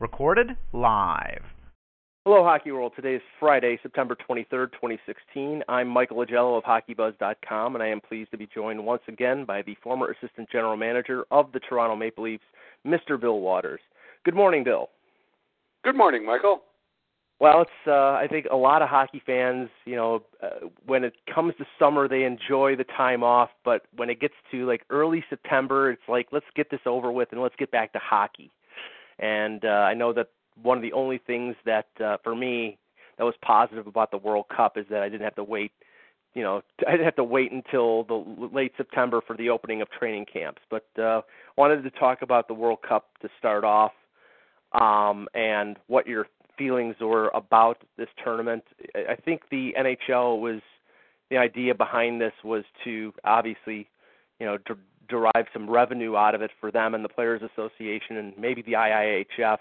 Recorded live. Hello, Hockey World. Today is Friday, September 23rd, 2016. I'm Michael Augello of HockeyBuzz.com, and I am pleased to be joined once again by the former Assistant General Manager of the Toronto Maple Leafs, Mr. Bill Watters. Good morning, Bill. Good morning, Michael. Well, it's uh, I think a lot of hockey fans, you know, uh, when it comes to summer, they enjoy the time off, but when it gets to like early September, it's like let's get this over with and let's get back to hockey. And uh, I know that one of the only things that uh, for me that was positive about the World Cup is that I didn't have to wait. You know, I didn't have to wait until the late September for the opening of training camps. But uh, wanted to talk about the World Cup to start off, um, and what your feelings were about this tournament. I think the NHL was the idea behind this was to obviously, you know, de- derive some revenue out of it for them and the Players Association and maybe the IIHF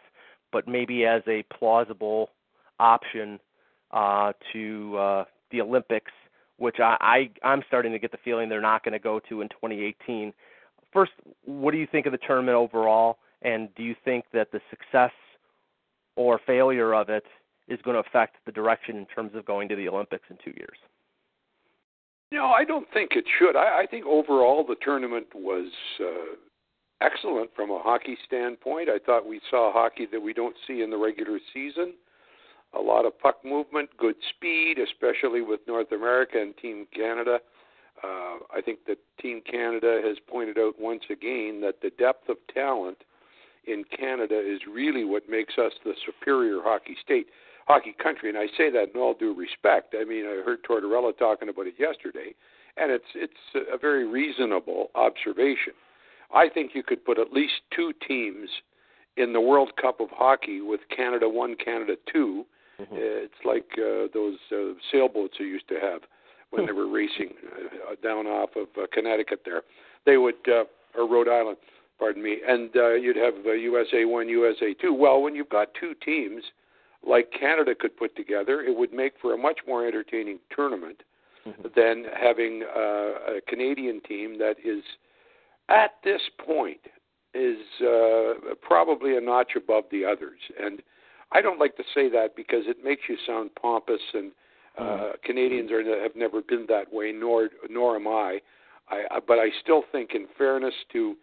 but maybe as a plausible option uh, to uh, the Olympics, which I, I I'm starting to get the feeling they're not going to go to in 2018. First, what do you think of the tournament overall, and do you think that the success or failure of it is going to affect the direction in terms of going to the Olympics in two years? No, I don't think it should. I, I think overall the tournament was uh, excellent from a hockey standpoint. I thought we saw hockey that we don't see in the regular season. A lot of puck movement, good speed, especially with North America and Team Canada. Uh, I think that Team Canada has pointed out once again that the depth of talent in Canada is really what makes us the superior hockey state, hockey country. And I say that in all due respect. I mean, I heard Tortorella talking about it yesterday, and it's it's a very reasonable observation. I think you could put at least two teams in the World Cup of hockey with Canada 1, Canada 2. Mm-hmm. It's like uh, those uh, sailboats you used to have when they were racing uh, down off of uh, Connecticut there. They would, uh, or Rhode Island, pardon me, and uh, you'd have uh, USA 1, USA 2. Well, when you've got two teams like Canada could put together, it would make for a much more entertaining tournament mm-hmm. than having uh, a Canadian team that is – at this point is uh, probably a notch above the others. And I don't like to say that because it makes you sound pompous, and uh, mm. Canadians are have never been that way, nor nor am I. I. But I still think, in fairness to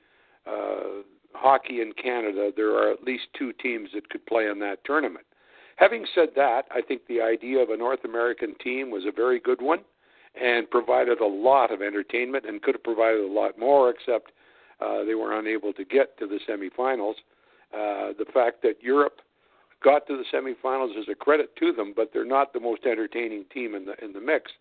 uh, hockey in Canada, there are at least two teams that could play in that tournament. Having said that, I think the idea of a North American team was a very good one and provided a lot of entertainment and could have provided a lot more, except uh, they were unable to get to the semifinals. Uh, the fact that Europe got to the semifinals is a credit to them, but they're not the most entertaining team in the in the mix.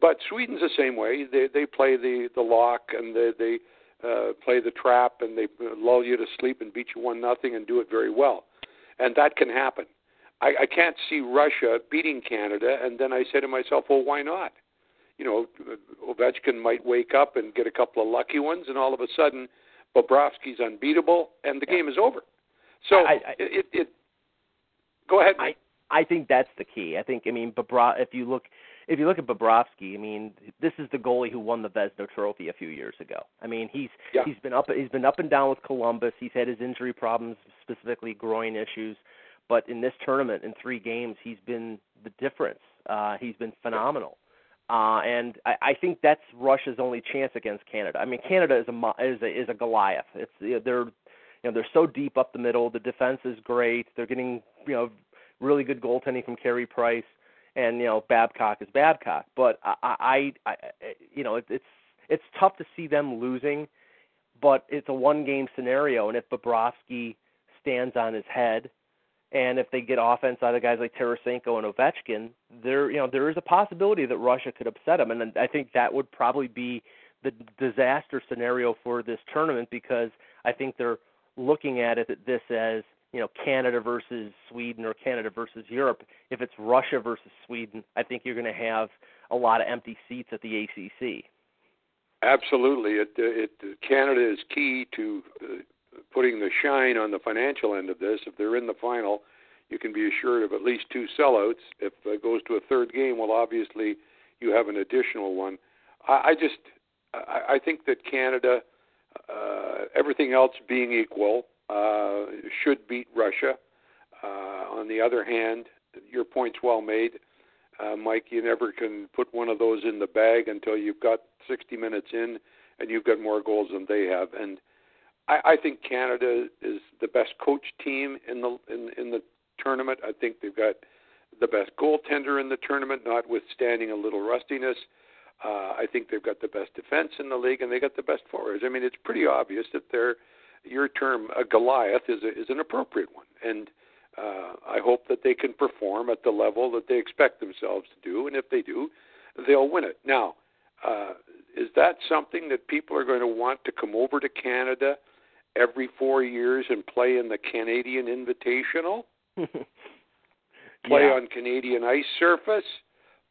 But Sweden's the same way. They they play the the lock and they they uh, play the trap and they lull you to sleep and beat you one nothing and do it very well, and that can happen. I, I can't see Russia beating Canada, and then I say to myself, well, why not? you know, Ovechkin might wake up and get a couple of lucky ones, and all of a sudden, Bobrovsky's unbeatable, and the game is over. So I, I, it, it. Go ahead. I I think that's the key. I think I mean Bobro- if you look if you look at Bobrovsky, I mean this is the goalie who won the Vezina Trophy a few years ago. I mean he's yeah. he's been up he's been up and down with Columbus. He's had his injury problems, specifically groin issues, but in this tournament in three games he's been the difference. Uh, he's been phenomenal. Uh, and I, I think that's Russia's only chance against Canada. I mean, Canada is a is a, is a Goliath. It's they're you know they're so deep up the middle. The defense is great. They're getting you know really good goaltending from Carey Price, and you know Babcock is Babcock. But I, I, I you know it, it's it's tough to see them losing, but it's a one game scenario, and if Bobrovsky stands on his head and if they get offense out of guys like Tarasenko and Ovechkin, there you know there is a possibility that Russia could upset them, and I think that would probably be the disaster scenario for this tournament because I think they're looking at it this as you know Canada versus Sweden or Canada versus Europe. If it's Russia versus Sweden, I think you're going to have a lot of empty seats at the ACC. Absolutely, it, it Canada is key to uh, putting the shine on the financial end of this. If they're in the final, you can be assured of at least two sellouts. If it goes to a third game, well, obviously you have an additional one. I, I just I, I think that Canada, uh, everything else being equal, uh, should beat Russia. Uh, on the other hand, your point's well made, uh, Mike. You never can put one of those in the bag until you've got 60 minutes in and you've got more goals than they have. And I, I think Canada is the best coach team in the in, in the tournament. I think they've got the best goaltender in the tournament, notwithstanding a little rustiness. Uh, I think they've got the best defense in the league, and they got the best forwards. I mean, it's pretty obvious that they're your term, a Goliath, is a, is an appropriate one, and uh, I hope that they can perform at the level that they expect themselves to do, and if they do, they'll win it. Now, uh, is that something that people are going to want to come over to Canada every four years and play in the Canadian Invitational? play yeah. on Canadian ice surface?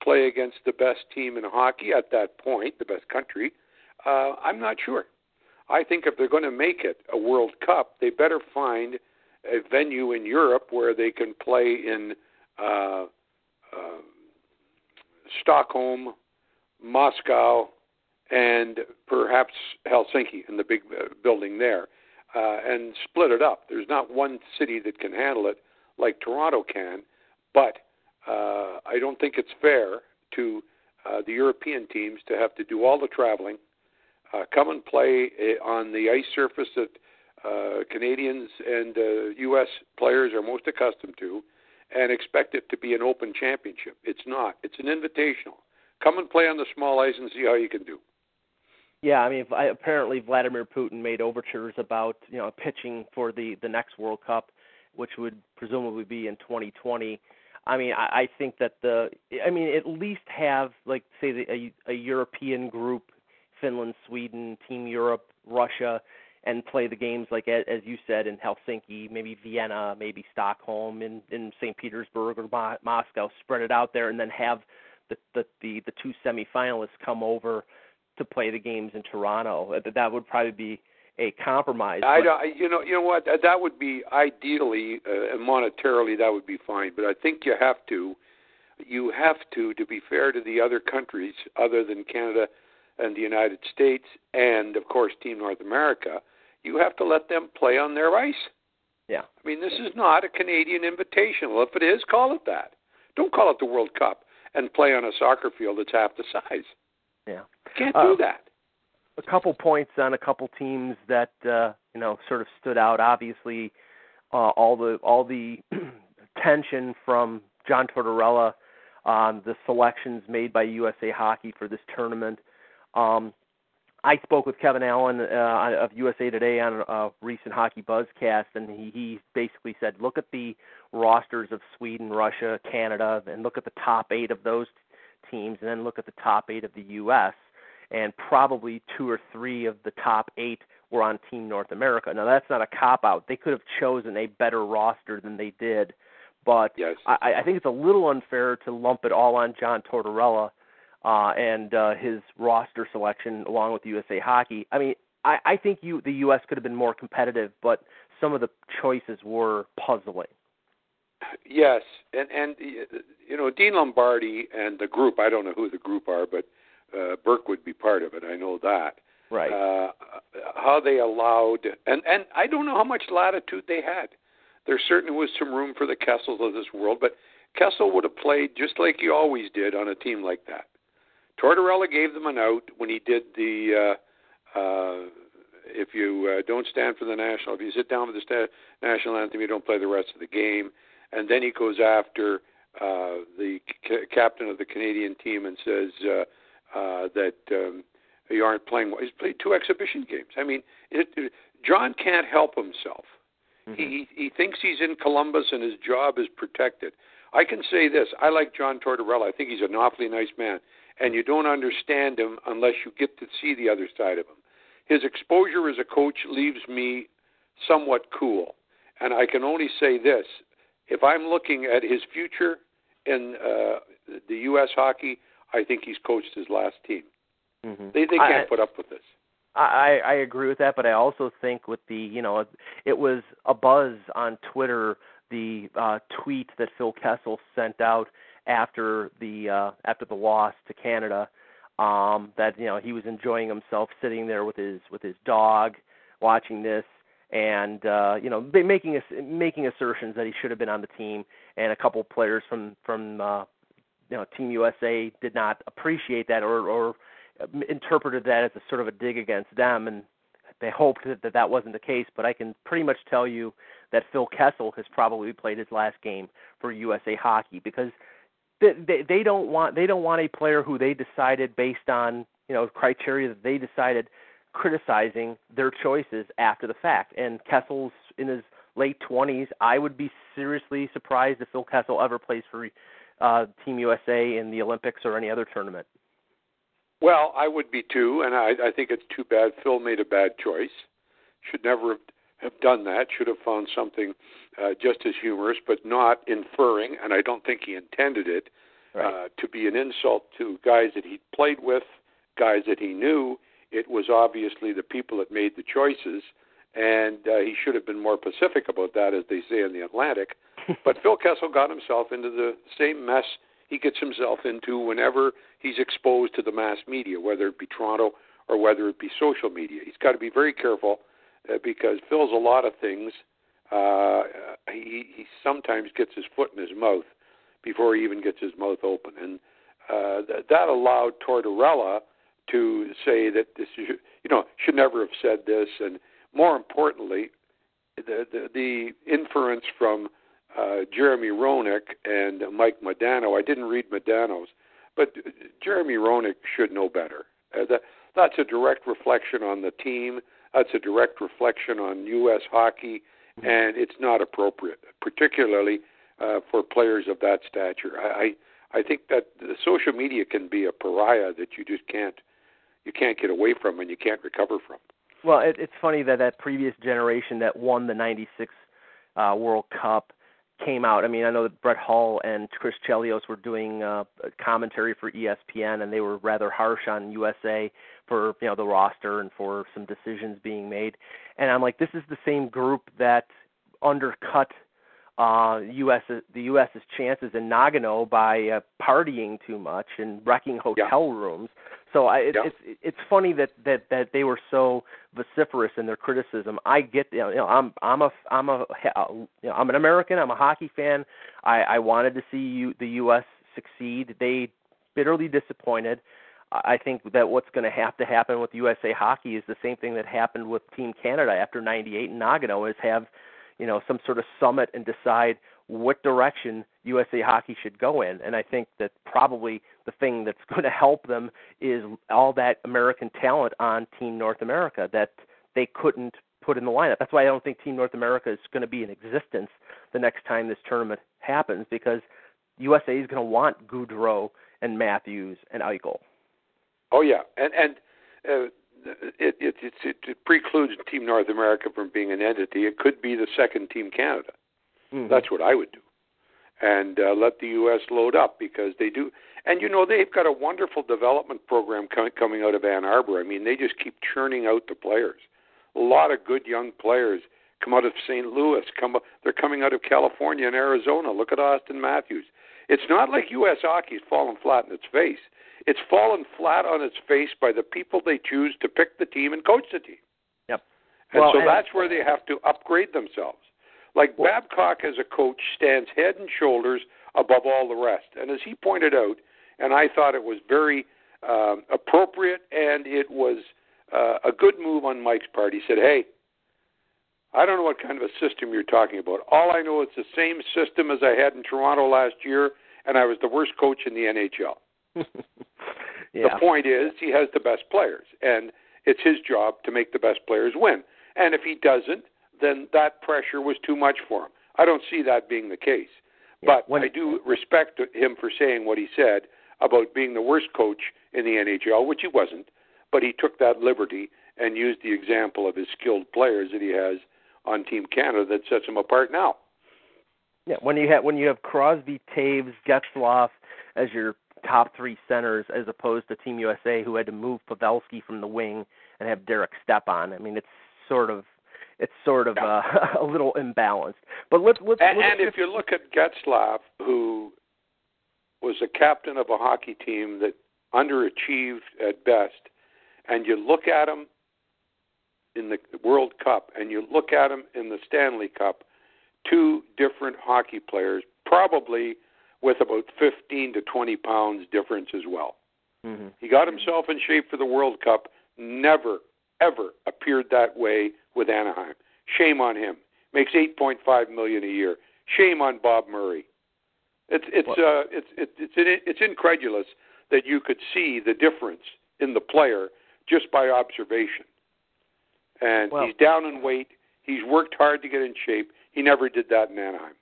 Play against the best team in hockey at that point, the best country? Uh, I'm not sure. I think if they're going to make it a World Cup, they better find a venue in Europe where they can play in uh, uh, Stockholm, Moscow, and perhaps Helsinki in the big uh, building there, uh, and split it up. There's not one city that can handle it like Toronto can, but uh, I don't think it's fair to uh, the European teams to have to do all the traveling uh, come and play uh, on the ice surface that uh, Canadians and uh, U.S. players are most accustomed to, and expect it to be an open championship. It's not. It's an invitational. Come and play on the small ice and see how you can do. Yeah, I mean, apparently Vladimir Putin made overtures about you know pitching for the the next World Cup, which would presumably be in 2020. I mean, I, I think that the, I mean, at least have like say the, a, a European group Finland, Sweden, Team Europe, Russia, and play the games like as you said in Helsinki, maybe Vienna, maybe Stockholm, in in St. Petersburg or Mo- Moscow. Spread it out there, and then have the the the, the two semifinalists come over to play the games in Toronto. That that would probably be a compromise. I, I you know you know what that would be ideally uh, monetarily that would be fine, but I think you have to you have to to be fair to the other countries other than Canada and the United States and of course Team North America, you have to let them play on their ice. Yeah. I mean, this is not a Canadian Invitational. If it is, call it that. Don't call it the World Cup and play on a soccer field that's half the size. Yeah. Can't do uh, that. A couple points on a couple teams that uh, you know sort of stood out. Obviously, uh, all the all the tension from John Tortorella on the selections made by USA Hockey for this tournament. Um, I spoke with Kevin Allen uh, of USA Today on a recent Hockey Buzzcast, and he, he basically said, look at the rosters of Sweden, Russia, Canada, and look at the top eight of those teams, and then look at the top eight of the U.S. And probably two or three of the top eight were on Team North America. Now that's not a cop out. They could have chosen a better roster than they did, but yes. I, I think it's a little unfair to lump it all on John Tortorella uh, and uh, his roster selection along with USA Hockey. I mean, I, I think you the U.S. could have been more competitive, but some of the choices were puzzling. Yes, and and you know Dean Lombardi and the group. I don't know who the group are, but uh, Burke would be part of it. I know that. Right. Uh, how they allowed, and and I don't know how much latitude they had. There certainly was some room for the Kessels of this world, but Kessel would have played just like he always did on a team like that. Tortorella gave them an out when he did the uh, uh, if you uh, don't stand for the national, if you sit down for the sta- national anthem, you don't play the rest of the game. And then he goes after uh, the c- captain of the Canadian team and says uh, uh, that um, you aren't playing well. He's played two exhibition games. I mean, it, it, John can't help himself. Mm-hmm. He he thinks he's in Columbus and his job is protected. I can say this: I like John Tortorella. I think he's an awfully nice man. and you don't understand him unless you get to see the other side of him. His exposure as a coach leaves me somewhat cool. And I can only say this if I'm looking at his future in uh, the U.S. hockey, I think he's coached his last team. Mm-hmm. They they can't I, put up with this. I I agree with that, but I also think with the you know it was a buzz on Twitter the uh, tweet that Phil Kessel sent out after the uh, after the loss to Canada um, that you know he was enjoying himself sitting there with his with his dog watching this and uh, you know making making assertions that he should have been on the team. And a couple players from from uh, you know Team USA did not appreciate that or or interpreted that as a sort of a dig against them. And they hoped that that, that wasn't the case. But I can pretty much tell you that Phil Kessel has probably played his last game for USA hockey because they, they don't want they don't want a player who they decided based on you know criteria that they decided criticizing their choices after the fact. And Kessel's in his late 20s. I would be seriously surprised if Phil Kessel ever plays for uh, Team USA in the Olympics or any other tournament. Well, I would be too, and I, I think it's too bad Phil made a bad choice. Should never have, have done that. Should have found something uh, just as humorous, but not inferring, and I don't think he intended it right. uh, to be an insult to guys that he'd played with, guys that he knew. It was obviously the people that made the choices, and uh, he should have been more pacific about that, as they say in the Atlantic. but Phil Kessel got himself into the same mess he gets himself into whenever he's exposed to the mass media, whether it be Toronto or whether it be social media. He's got to be very careful uh, because Phil's a lot of things uh, he he sometimes gets his foot in his mouth before he even gets his mouth open, and uh, that, that allowed Tortorella to say that this is, you know should never have said this, and more importantly, the the, the inference from uh, Jeremy Roenick and Mike Modano. I didn't read Modano's, but Jeremy Roenick should know better. Uh, that that's a direct reflection on the team. That's a direct reflection on U.S. hockey and it's not appropriate, particularly uh, for players of that stature. I, I think that the social media can be a pariah that you just can't you can't get away from and you can't recover from. Well, it, it's funny that that previous generation that won the '96 uh, World Cup came out. I mean, I know that Brett Hull and Chris Chelios were doing uh, commentary for ESPN, and they were rather harsh on USA for you know the roster and for some decisions being made. And I'm like, this is the same group that undercut uh, U.S. the U.S.'s chances in Nagano by uh, partying too much and wrecking hotel yeah. rooms. So I, it, yeah. it's it's funny that that that they were so vociferous in their criticism. I get you know, you know I'm I'm a I'm a uh, you know, I'm an American. I'm a hockey fan. I I wanted to see you the U.S. succeed. They bitterly disappointed. I think that what's going to have to happen with USA Hockey is the same thing that happened with Team Canada after '98 in Nagano, is have you know some sort of summit and decide what direction USA Hockey should go in. And I think that probably the thing that's going to help them is all that American talent on Team North America that they couldn't put in the lineup. That's why I don't think Team North America is going to be in existence the next time this tournament happens because USA is going to want Gaudreau and Matthews and Eichel. Oh yeah, and and uh, it, it it it precludes Team North America from being an entity. It could be the second Team Canada. Mm-hmm. That's what I would do, and uh, let the U.S. load up because they do. And you know they've got a wonderful development program coming coming out of Ann Arbor. I mean they just keep churning out the players. A lot of good young players come out of St. Louis. Come they're coming out of California and Arizona. Look at Auston Matthews. It's not like U.S. hockey's fallen flat in its face. It's fallen flat on its face by the people they choose to pick the team and coach the team. Yep. And well, so and that's where they have to upgrade themselves. Like Babcock as a coach stands head and shoulders above all the rest. And as he pointed out, and I thought it was very um, appropriate and it was uh, a good move on Mike's part. He said, "Hey, I don't know what kind of a system you're talking about. All I know it's the same system as I had in Toronto last year, and I was the worst coach in the NHL." yeah. The point is, he has the best players, and it's his job to make the best players win. And if he doesn't, then that pressure was too much for him. I don't see that being the case. Yeah. But I do respect him for saying what he said about being the worst coach in the NHL, which he wasn't, but he took that liberty and used the example of his skilled players that he has on Team Canada that sets him apart now. Yeah, when you have when you have Crosby, Toews, Getzlaf as your top three centers, as opposed to Team USA, who had to move Pavelski from the wing and have Derek Stepan. I mean, it's sort of it's sort of uh, a little imbalanced. But let's let's. And, let's and if you look at Getzlaf, who was a captain of a hockey team that underachieved at best, and you look at him in the World Cup and you look at him in the Stanley Cup, two different hockey players, probably with about 15 to 20 pounds difference as well. Mm-hmm. He got himself in shape for the World Cup. Never, ever appeared that way with Anaheim. Shame on him. Makes 8.5 million a year. Shame on Bob Murray. It's it's uh it's it's it's it's incredulous that you could see the difference in the player just by observation. And Well- he's down in weight. He's worked hard to get in shape. He never did that in Anaheim.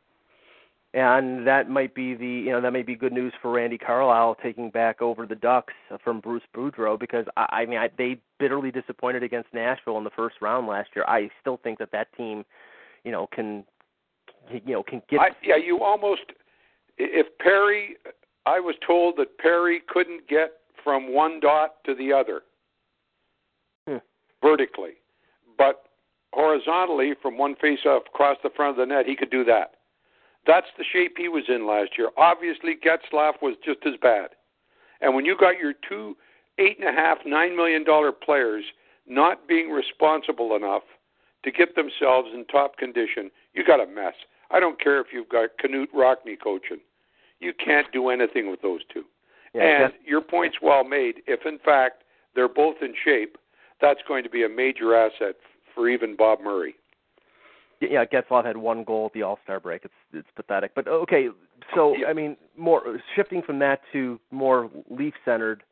And that might be the you know that may be good news for Randy Carlyle taking back over the Ducks from Bruce Boudreau because I, I mean I, they bitterly disappointed against Nashville in the first round last year. I still think that that team, you know, can you know can get I, yeah, you almost if Perry. I was told that Perry couldn't get from one dot to the other Hmm. vertically, but horizontally from one face off across the front of the net, he could do that. That's the shape he was in last year. Obviously, Getzlaf was just as bad. And when you got your two eight and a half, nine million dollar players not being responsible enough to get themselves in top condition, you got a mess. I don't care if you've got Knute Rockne coaching. You can't do anything with those two. yeah, and your point's well made. If in fact they're both in shape, that's going to be a major asset for even Bob Murray. Yeah, Getzlaf had one goal at the All Star break. It's it's pathetic. But okay, so I mean, more shifting from that to more Leaf centered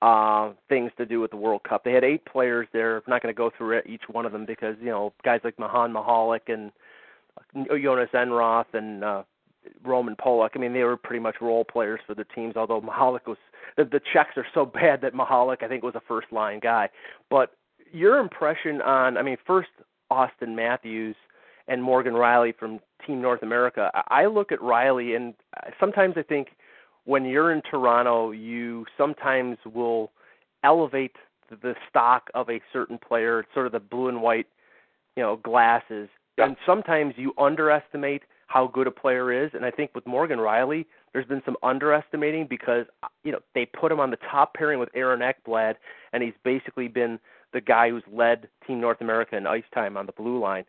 uh, things to do with the World Cup. They had eight players there. I'm not going to go through each one of them because you know guys like Mahan Michalek and uh, Jonas Enroth and uh, Roman Polak. I mean, they were pretty much role players for the teams. Although Michalek was the, the checks are so bad that Michalek I think was a first line guy. But your impression on, I mean, first Auston Matthews and Morgan Rielly from Team North America. I look at Rielly and sometimes I think when you're in Toronto, you sometimes will elevate the stock of a certain player, It's sort of the blue and white, you know, glasses. Yeah. And sometimes you underestimate how good a player is. And I think with Morgan Rielly, there's been some underestimating because uh, you know they put him on the top pairing with Aaron Ekblad, and he's basically been the guy who's led Team North America in ice time on the blue line.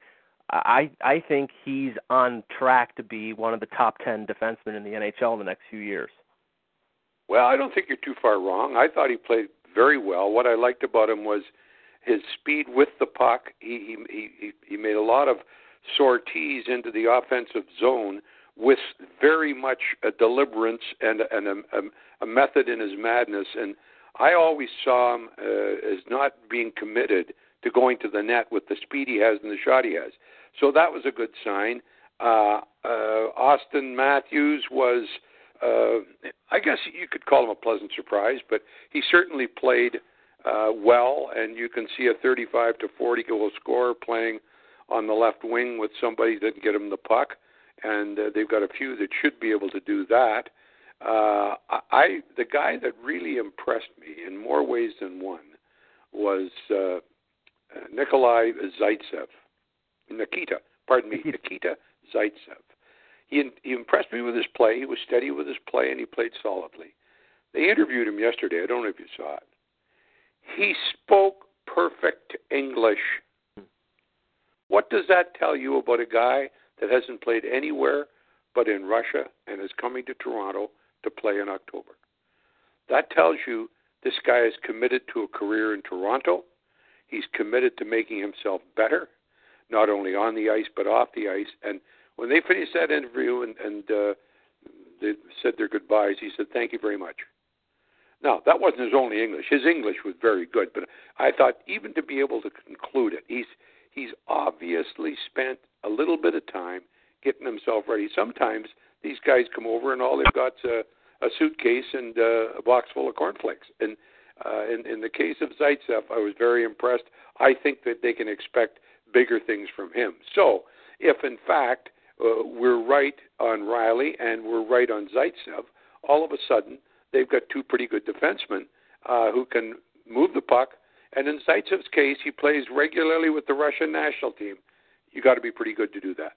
I I think he's on track to be one of the top ten defensemen in the NHL in the next few years. Well, I don't think you're too far wrong. I thought he played very well. What I liked about him was his speed with the puck. He he he he made a lot of sorties into the offensive zone with very much a deliberance and and a, a, a method in his madness. And I always saw him uh, as not being committed to going to the net with the speed he has and the shot he has. So that was a good sign. Uh, uh, Auston Matthews was, uh, I guess you could call him a pleasant surprise, but he certainly played uh, well, and you can see a 35 to 40 goal scorer playing on the left wing with somebody that can get him the puck, and uh, they've got a few that should be able to do that. Uh, I the guy that really impressed me in more ways than one was uh, Nikolai Zaitsev, Nikita, pardon me, Nikita Zaitsev. He he impressed me with his play. He was steady with his play, and he played solidly. They interviewed him yesterday. I don't know if you saw it. He spoke perfect English. What does that tell you about a guy that hasn't played anywhere but in Russia and is coming to Toronto to play in October? That tells you this guy is committed to a career in Toronto. He's committed to making himself better, not only on the ice but off the ice. And when they finished that interview and, and uh, they said their goodbyes, he said, "Thank you very much." Now that wasn't his only English. His English was very good, but I thought even to be able to conclude it, he's he's obviously spent a little bit of time getting himself ready. Sometimes these guys come over and all they've got's a, a suitcase and uh, a box full of cornflakes. And uh, in, in the case of Zaitsev, I was very impressed. I think that they can expect bigger things from him. So, if in fact uh, we're right on Rielly and we're right on Zaitsev, all of a sudden they've got two pretty good defensemen uh, who can move the puck. And in Zaitsev's case, he plays regularly with the Russian national team. You got to be pretty good to do that.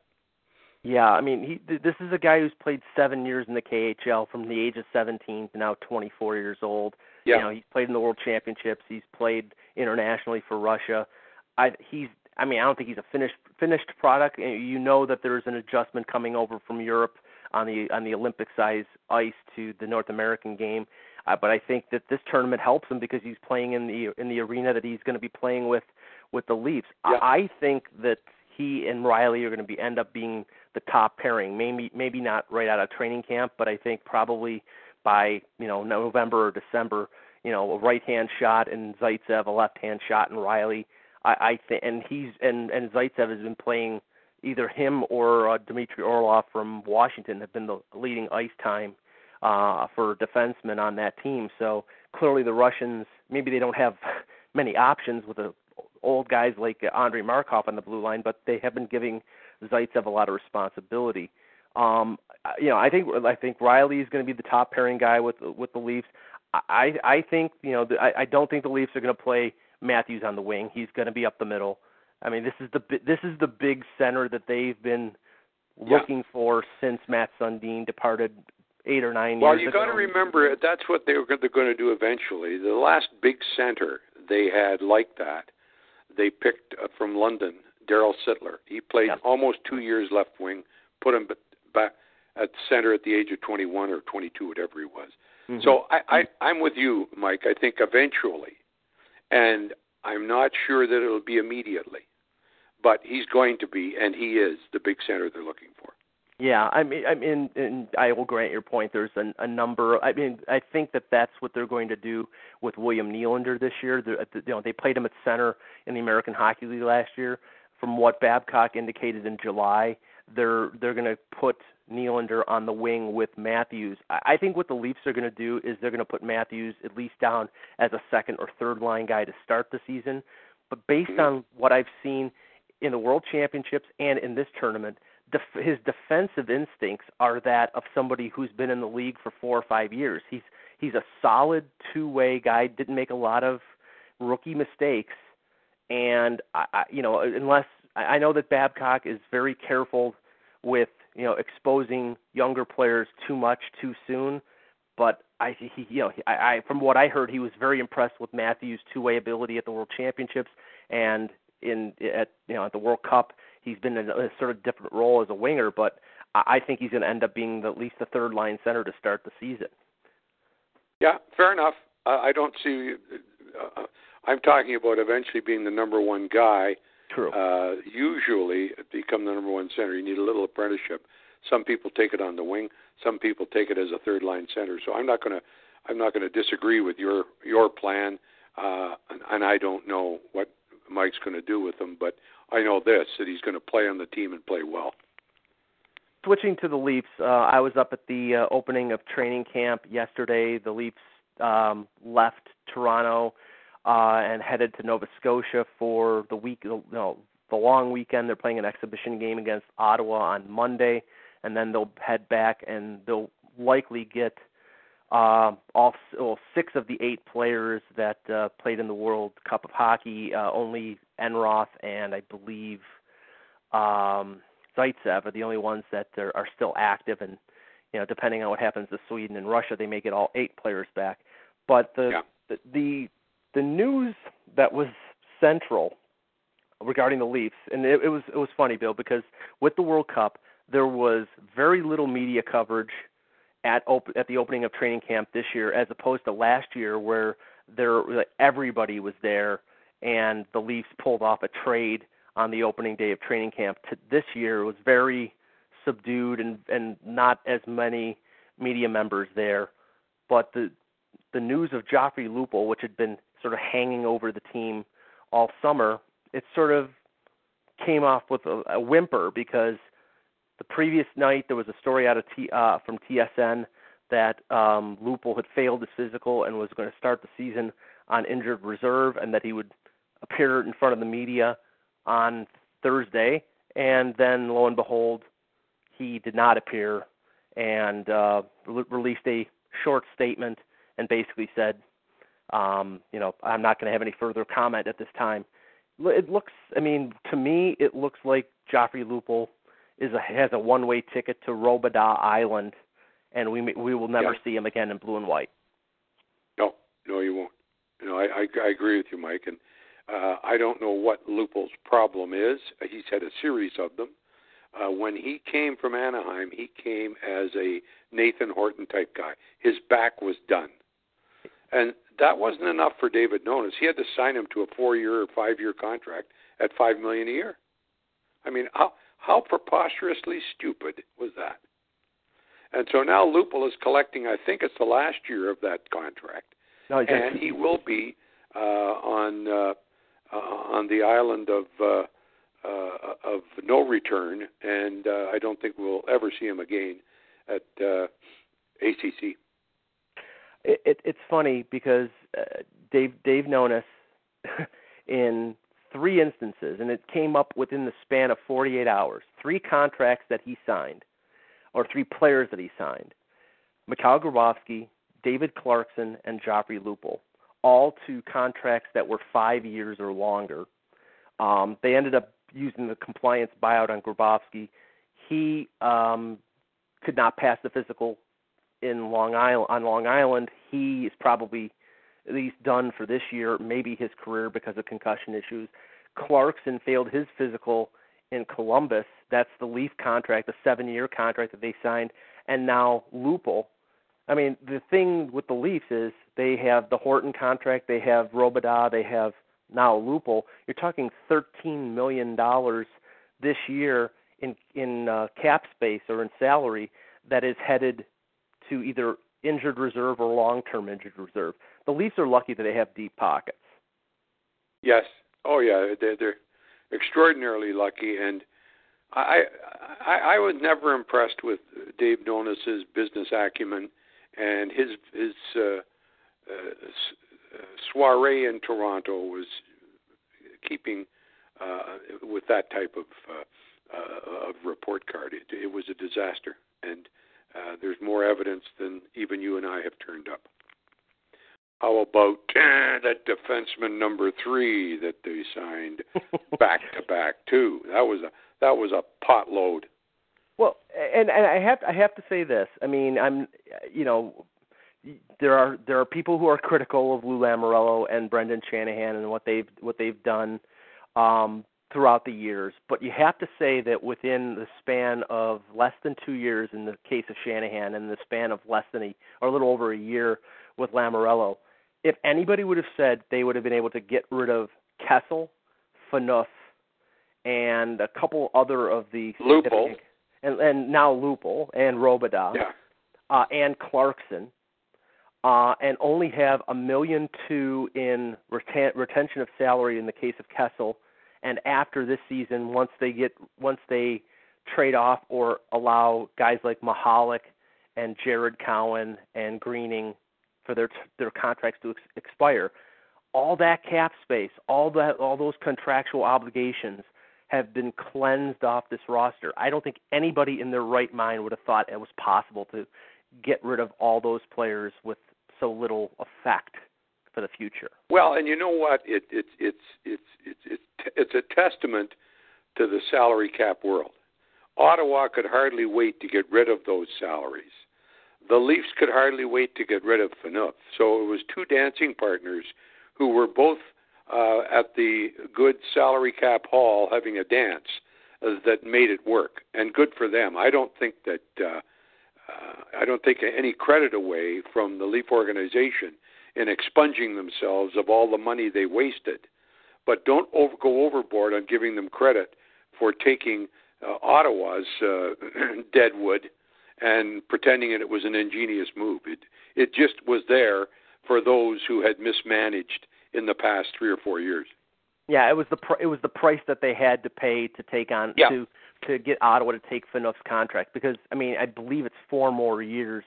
Yeah, I mean, he this is a guy who's played seven years in the KHL from the age of 17 to now 24 years old. Yeah. You know, he's played in the World Championships. He's played internationally for Russia. I he's I mean, I don't think he's a finished finished product. You know that there's an adjustment coming over from Europe on the on the Olympic size ice to the North American game. Uh, but I think that this tournament helps him because he's playing in the in the arena that he's going to be playing with with the Leafs. Yeah. I, I think that he and Rielly are going to be end up being the top pairing. Maybe maybe not right out of training camp, but I think probably by you know November or December, you know a right hand shot and Zaitsev, a left hand shot and Rielly. I, I think and he's and and Zaitsev has been playing either him or uh, Dmitry Orlov from Washington have been the leading ice time uh, for defensemen on that team. So clearly the Russians maybe they don't have many options with the old guys like Andrei Markov on the blue line, but they have been giving Zaitsev a lot of responsibility. Um, you know, I think I think Rielly is going to be the top pairing guy with with the Leafs. I I think you know I, I don't think the Leafs are going to play Matthews on the wing. He's going to be up the middle. I mean, this is the this is the big center that they've been looking yeah. for since Mats Sundin departed eight or nine well, years you ago. Well, you got to remember that's what they were going to do eventually. The last big center they had like that, they picked uh, from London, Darryl Sittler. He played Yeah. almost two years left wing, put him back at center at the age of 21 or 22, whatever he was. Mhm. So I, I, I'm with you, Mike. I think eventually, and I'm not sure that it'll be immediately, but he's going to be, and he is the big center they're looking for. Yeah, I mean, I mean, and I will grant your point. There's an, a number. I mean, I think that that's what they're going to do with William Nylander this year. They're, you know, they played him at center in the American Hockey League last year. From what Babcock indicated in July, they're they're going to put Nylander on the wing with Matthews. I, I think what the Leafs are going to do is they're going to put Matthews at least down as a second or third line guy to start the season. But based mm-hmm. on what I've seen in the World Championships and in this tournament, def- his defensive instincts are that of somebody who's been in the league for four or five years. He's he's a solid two-way guy. Didn't make a lot of rookie mistakes, and I, I you know unless I know that Babcock is very careful with you know exposing younger players too much too soon, but I he you know I, I from what I heard he was very impressed with Matthews' two-way ability at the World Championships and in at you know at the World Cup he's been in a sort of different role as a winger, but I think he's going to end up being the, at least the third line center to start the season. Yeah, fair enough. Uh, I don't see. Uh, I'm talking about eventually being the number one guy. True. Uh, usually, become the number one center, you need a little apprenticeship. Some people take it on the wing. Some people take it as a third line center. So I'm not going to. I'm not going to disagree with your your plan, uh, and, and I don't know what Mike's going to do with him, but I know this that he's going to play on the team and play well. Switching to the Leafs, uh, I was up at the uh, opening of training camp yesterday. The Leafs um, left Toronto uh, and headed to Nova Scotia for the week, you know, the long weekend. They're playing an exhibition game against Ottawa on Monday, and then they'll head back and they'll likely get uh, all well, six of the eight players that uh, played in the World Cup of Hockey. Uh, only Enroth and I believe um, Zaitsev are the only ones that are, are still active, and you know, depending on what happens to Sweden and Russia, they may get all eight players back. But the Yeah. the, the the news that was central regarding the Leafs, and it, it was it was funny, Bill, because with the World Cup, there was very little media coverage at op- at the opening of training camp this year, as opposed to last year, where there like, everybody was there, and the Leafs pulled off a trade on the opening day of training camp. To this year, it was very subdued and and not as many media members there. But the the news of Joffrey Lupul, which had been sort of hanging over the team all summer, it sort of came off with a, a whimper because the previous night there was a story out of T, uh, from TSN that um, Lupul had failed his physical and was going to start the season on injured reserve, and that he would appear in front of the media on Thursday. And then, lo and behold, he did not appear and uh, re- released a short statement and basically said, um, you know, I'm not going to have any further comment at this time. It looks, I mean, to me, it looks like Joffrey Lupul is a, has a one-way ticket to Robidas Island, and we we will never yeah. see him again in blue and white. No, no, you won't. You know, I, I, I agree with you, Mike, and uh, I don't know what Lupul's problem is. He's had a series of them. Uh, when he came from Anaheim, he came as a Nathan Horton type guy. His back was done, and that wasn't enough for David Nonis. He had to sign him to a four-year or five-year contract at five million a year. I mean, how how preposterously stupid was that? And so now Lupul is collecting. I think it's the last year of that contract, no, and he will be uh, on uh, uh, on the island of uh, uh, of no return, and uh, I don't think we'll ever see him again at uh, ACC. It, it, it's funny because uh, Dave Dave Nonis in three instances, and it came up within the span of 48 hours. Three contracts that he signed, or three players that he signed: Mikhail Grabovski, David Clarkson, and Joffrey Lupul. All two contracts that were five years or longer. Um, they ended up using the compliance buyout on Grabovski. He um, could not pass the physical in Long Island on Long Island. He is probably at least done for this year, maybe his career because of concussion issues. Clarkson failed his physical in Columbus. That's the Leaf contract, the seven-year contract that they signed, and now Lupul. I mean, the thing with the Leafs is they have the Horton contract, they have Robida, they have now Lupul. You're talking 13 million dollars this year in in uh, cap space or in salary that is headed to either injured reserve or long-term injured reserve. The Leafs are lucky that they have deep pockets. Yes. Oh yeah, they're, they're extraordinarily lucky, and I, I I was never impressed with Dave Nonis's business acumen and his his uh, uh, soiree in Toronto was keeping uh, with that type of uh, uh, of report card. It, it was a disaster, and uh, there's more evidence than even you and I have turned up. How about uh, that defenseman number three that they signed back to back too? That was a that was a pot load. Well, and and I have I have to say this. I mean, I'm you know there are there are people who are critical of Lou Lamoriello and Brendan Shanahan and what they've what they've done um, throughout the years. But you have to say that within the span of less than two years, in the case of Shanahan, and the span of less than a or a little over a year with Lamoriello, if anybody would have said they would have been able to get rid of Kessel, Phaneuf, and a couple other of the Lupul, and and now Lupul and Robidas, yeah. uh, and Clarkson uh, and only have a million two in reten- retention of salary in the case of Kessel. And after this season, once they get once they trade off or allow guys like Michalek and Jared Cowen and Greening for their their contracts to ex- expire, all that cap space, all that all those contractual obligations have been cleansed off this roster. I don't think anybody in their right mind would have thought it was possible to get rid of all those players with so little effect for the future. Well, and you know what? It, it, it's it's it's it's it's a testament to the salary cap world. Ottawa could hardly wait to get rid of those salaries. The Leafs could hardly wait to get rid of Phaneuf. So it was two dancing partners who were both uh, at the good salary cap hall having a dance that made it work, and good for them. I don't think that uh, uh, I don't take any credit away from the Leaf organization in expunging themselves of all the money they wasted, but don't over, go overboard on giving them credit for taking uh, Ottawa's uh, deadwood and pretending that it was an ingenious move. It it just was there for those who had mismanaged in the past three or four years. Yeah, it was the pr- it was the price that they had to pay to take on yeah. to to get Ottawa to take Phaneuf's contract because I mean I believe it's four more years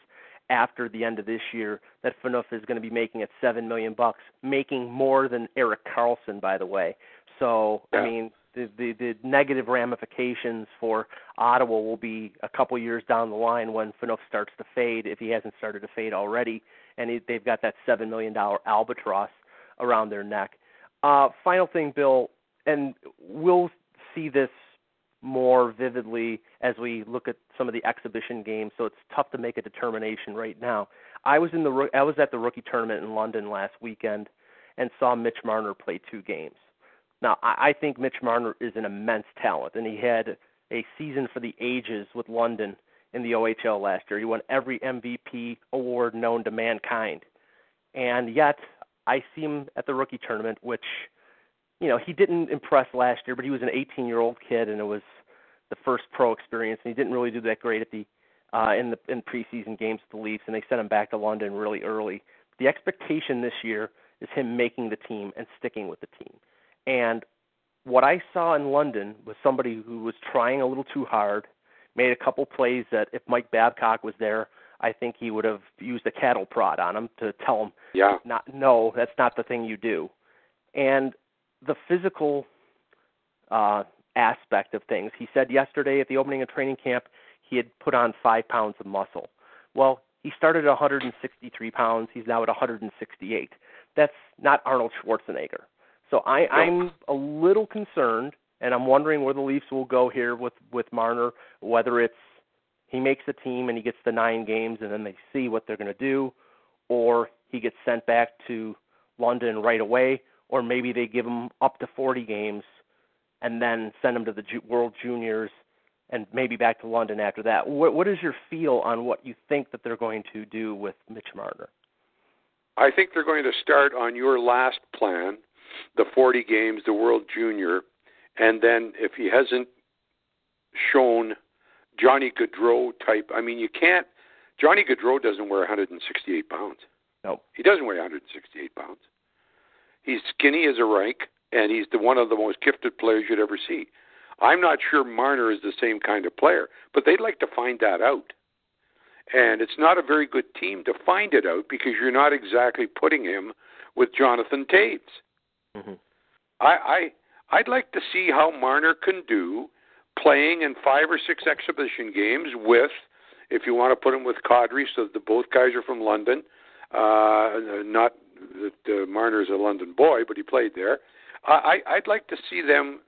after the end of this year that Phaneuf is going to be making at seven million bucks, making more than Erik Karlsson, by the way. So Yeah. I mean, the, the the negative ramifications for Ottawa will be a couple years down the line when Phaneuf starts to fade, if he hasn't started to fade already, and he, they've got that seven million dollar albatross around their neck. Uh, final thing, Bill, and we'll see this more vividly as we look at some of the exhibition games. So it's tough to make a determination right now. I was in the I was at the rookie tournament in London last weekend and saw Mitch Marner play two games. Now I, I think Mitch Marner is an immense talent, and he had a season for the ages with London in the OHL last year. He won every MVP award known to mankind, and yet I see him at the rookie tournament, which you know, he didn't impress last year, but he was an 18 year old kid, and it was the first pro experience, and he didn't really do that great at the uh, in the in preseason games with the Leafs, and they sent him back to London really early. The expectation this year is him making the team and sticking with the team. And what I saw in London was somebody who was trying a little too hard, made a couple plays that if Mike Babcock was there, I think he would have used a cattle prod on him to tell him Yeah. not no, that's not the thing you do. And the physical uh, aspect of things. He said yesterday at the opening of training camp he had put on five pounds of muscle. Well, he started at 163 pounds. He's now at 168. That's not Arnold Schwarzenegger. So I, I'm a little concerned, and I'm wondering where the Leafs will go here with with Marner. Whether it's he makes the team and he gets the nine games, and then they see what they're going to do, or he gets sent back to London right away, or maybe they give him up to 40 games and then send him to the World Juniors and maybe back to London after that. What, what is your feel on what you think that they're going to do with Mitch Marner? I think they're going to start on your last plan, the 40 games, the World Junior, and then if he hasn't shown Johnny Gaudreau type, I mean, you can't. Johnny Gaudreau doesn't weigh 168 pounds. No. He doesn't weigh 168 pounds. He's skinny as a rake, and he's the one of the most gifted players you'd ever see. I'm not sure Marner is the same kind of player, but they'd like to find that out. And it's not a very good team to find it out because you're not exactly putting him with Jonathan Toews. Mm-hmm. I, I I'd like to see how Marner can do playing in five or six exhibition games with, if you want to put him with Kadri, so the both guys are from London. Uh, not that uh, Marner's a London boy, but he played there. I, I'd like to see them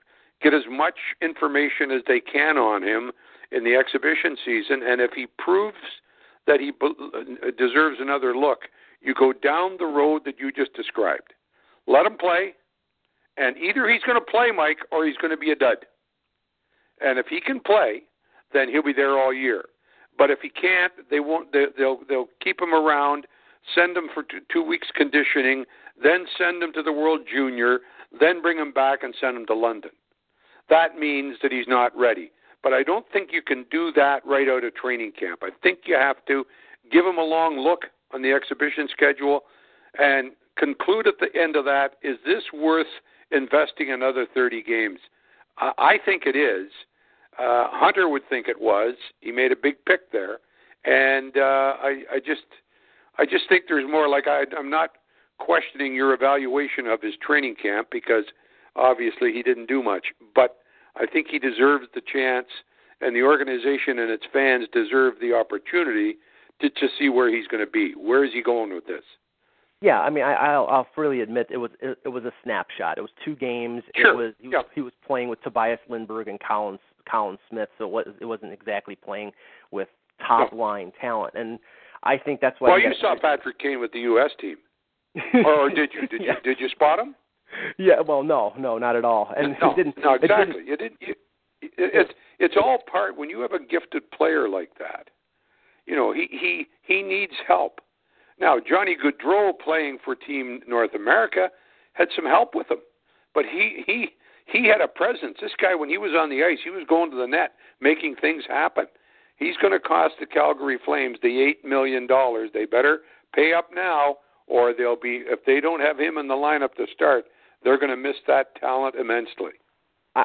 get as much information as they can on him in the exhibition season, and if he proves that he be- deserves another look, you go down the road that you just described. Let him play, and either he's going to play, Mike, or he's going to be a dud. And if he can play, then he'll be there all year. But if he can't, they won't. They, they'll they'll keep him around, send him for two, weeks conditioning, then send him to the World Junior, then bring him back and send him to London. That means that he's not ready. But I don't think you can do that right out of training camp. I think you have to give him a long look on the exhibition schedule and conclude at the end of that is this worth investing another 30 games? I I think it is. Uh, Hunter would think it was. He made a big pick there, and uh, I, I just, I just think there's more. Like I, I'm not questioning your evaluation of his training camp because obviously he didn't do much, but I think he deserves the chance, and the organization and its fans deserve the opportunity to to see where he's going to be. Where is he going with this? Yeah, I mean, I, I'll, I'll freely admit it was it, it was a snapshot. It was two games. Sure. It was he was, Yeah. he was playing with Tobias Lindberg and Colin Colin Smith, so it, was, it wasn't exactly playing with top No. line talent. And I think that's why. Well, you saw Patrick Kane with the U.S. team, or, or did you? Did yeah. you? Did you spot him? Yeah, well, no, no, not at all. And no, didn't. no, it didn't- exactly. You didn't. You, it, it's it's all part when you have a gifted player like that. You know, he he he needs help. Now, Johnny Gaudreau playing for Team North America had some help with him, but he he he had a presence. This guy, when he was on the ice, he was going to the net, making things happen. He's going to cost the Calgary Flames the eight million dollars. They better pay up now, or they'll be if they don't have him in the lineup to start, they're going to miss that talent immensely.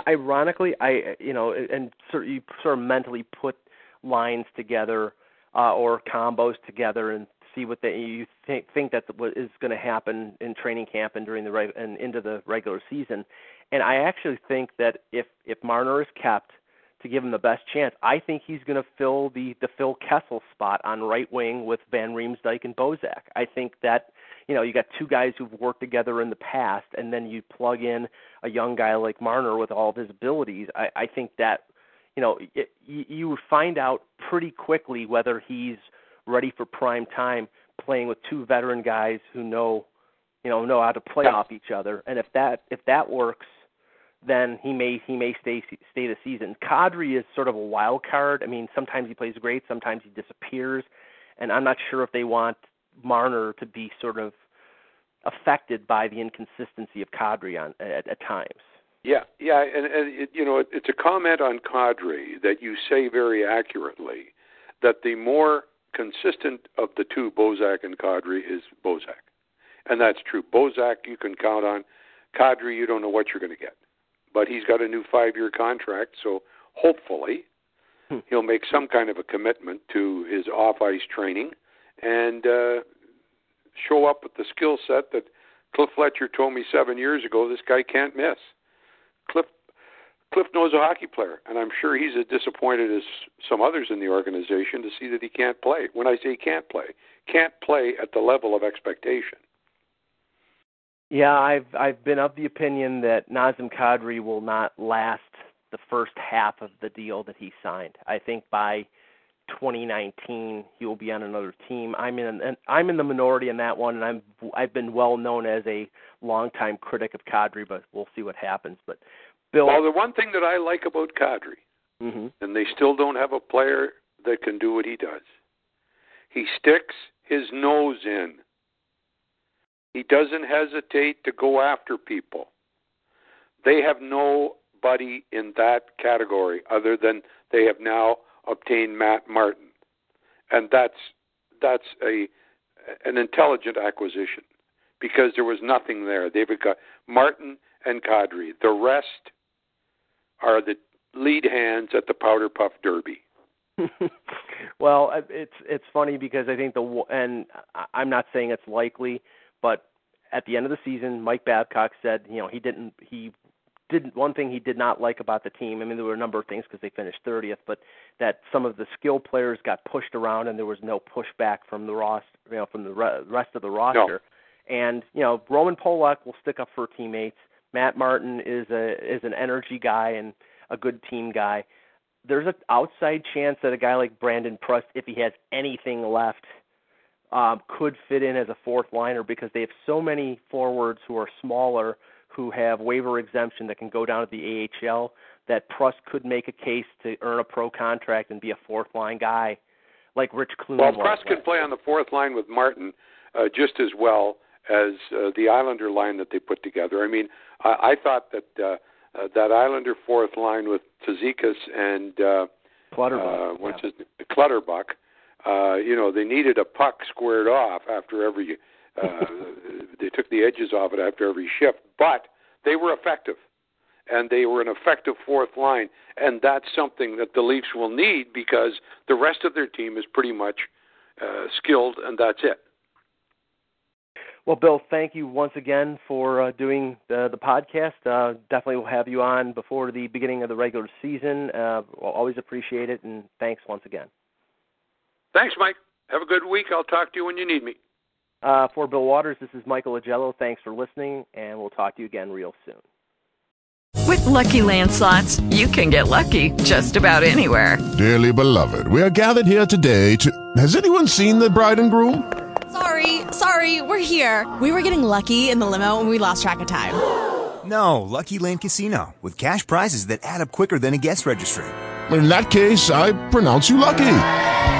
Ironically, I you know, and sort of, you sort of mentally put lines together. uh, or combos together and see what they you think think that what is going to happen in training camp and during the reg- and into the regular season. And I actually think that if if Marner is kept to give him the best chance, I think he's going to fill the the Phil Kessel spot on right wing with Van Riemsdyk and Bozak. I think that you know you got two guys who've worked together in the past, and then you plug in a young guy like Marner with all of his abilities. I, I think that you know it, you, you find out pretty quickly whether he's ready for prime time playing with two veteran guys who know you know know how to play off each other and if that if that works then he may he may stay stay the season. Kadri is sort of a wild card. I mean, sometimes he plays great, sometimes he disappears, and I'm not sure if they want Marner to be sort of affected by the inconsistency of Kadri on at, at times. Yeah, yeah, and, and it, you know, it, it's a comment on Kadri that you say very accurately that the more consistent of the two, Bozak and Kadri, is Bozak, and that's true. Bozak you can count on. Kadri, you don't know what you're going to get but he's got a new five year contract, so hopefully hmm. he'll make some kind of a commitment to his off ice training and uh, show up with the skill set that Cliff Fletcher told me seven years ago this guy can't miss. Cliff Cliff knows a hockey player, and I'm sure he's as disappointed as some others in the organization to see that he can't play. When I say can't play, can't play at the level of expectation. Yeah, I've I've been of the opinion that Nazem Kadri will not last the first half of the deal that he signed. I think by 2019 he will be on another team. I'm in and I'm in the minority in that one, and I'm I've been well known as a longtime critic of Kadri, but we'll see what happens. But Bill, well, the one thing that I like about Kadri, mm-hmm. and they still don't have a player that can do what he does. He sticks his nose in he doesn't hesitate to go after people. They have nobody in that category other than they have now obtained Matt Martin, and that's that's a an intelligent acquisition because there was nothing there. They've got Martin and Kadri. The rest are the lead hands at the Powder Puff Derby. well, it's it's funny because I think the and I'm not saying it's likely, but at the end of the season, Mike Babcock said, you know, he didn't he didn't one thing he did not like about the team. I mean, there were a number of things because they finished 30th, but that some of the skill players got pushed around and there was no pushback from the roster, you know, from the rest of the roster. No. And you know, Roman Polak will stick up for teammates. Matt Martin is a is an energy guy and a good team guy. There's an outside chance that a guy like Brandon Prust, if he has anything left, um, could fit in as a fourth liner because they have so many forwards who are smaller who have waiver exemption that can go down to the AHL that Prust could make a case to earn a pro contract and be a fourth line guy like Rich Clune. Well, Prust can play on the fourth line with Martin uh, just as well as uh, the Islander line that they put together. I mean, I, I thought that uh, uh, that Islander fourth line with Cizikas and uh, Clutterbuck, uh, yeah. his Clutterbuck uh, you know, they needed a puck squared off after every. Uh, they took the edges off it after every shift, but they were effective, and they were an effective fourth line, and that's something that the Leafs will need because the rest of their team is pretty much uh, skilled, and that's it. Well, Bill, thank you once again for uh, doing the, the podcast. Uh, definitely will have you on before the beginning of the regular season. Uh, we'll always appreciate it, and thanks once again. Thanks, Mike. Have a good week. I'll talk to you when you need me. Uh, for Bill Watters, this is Michael Agello. Thanks for listening, and we'll talk to you again real soon. With Lucky Land slots, you can get lucky just about anywhere. Dearly beloved, we are gathered here today to. Has anyone seen the bride and groom? Sorry, sorry, we're here. We were getting lucky in the limo and we lost track of time. No, Lucky Land Casino, with cash prizes that add up quicker than a guest registry. In that case, I pronounce you lucky.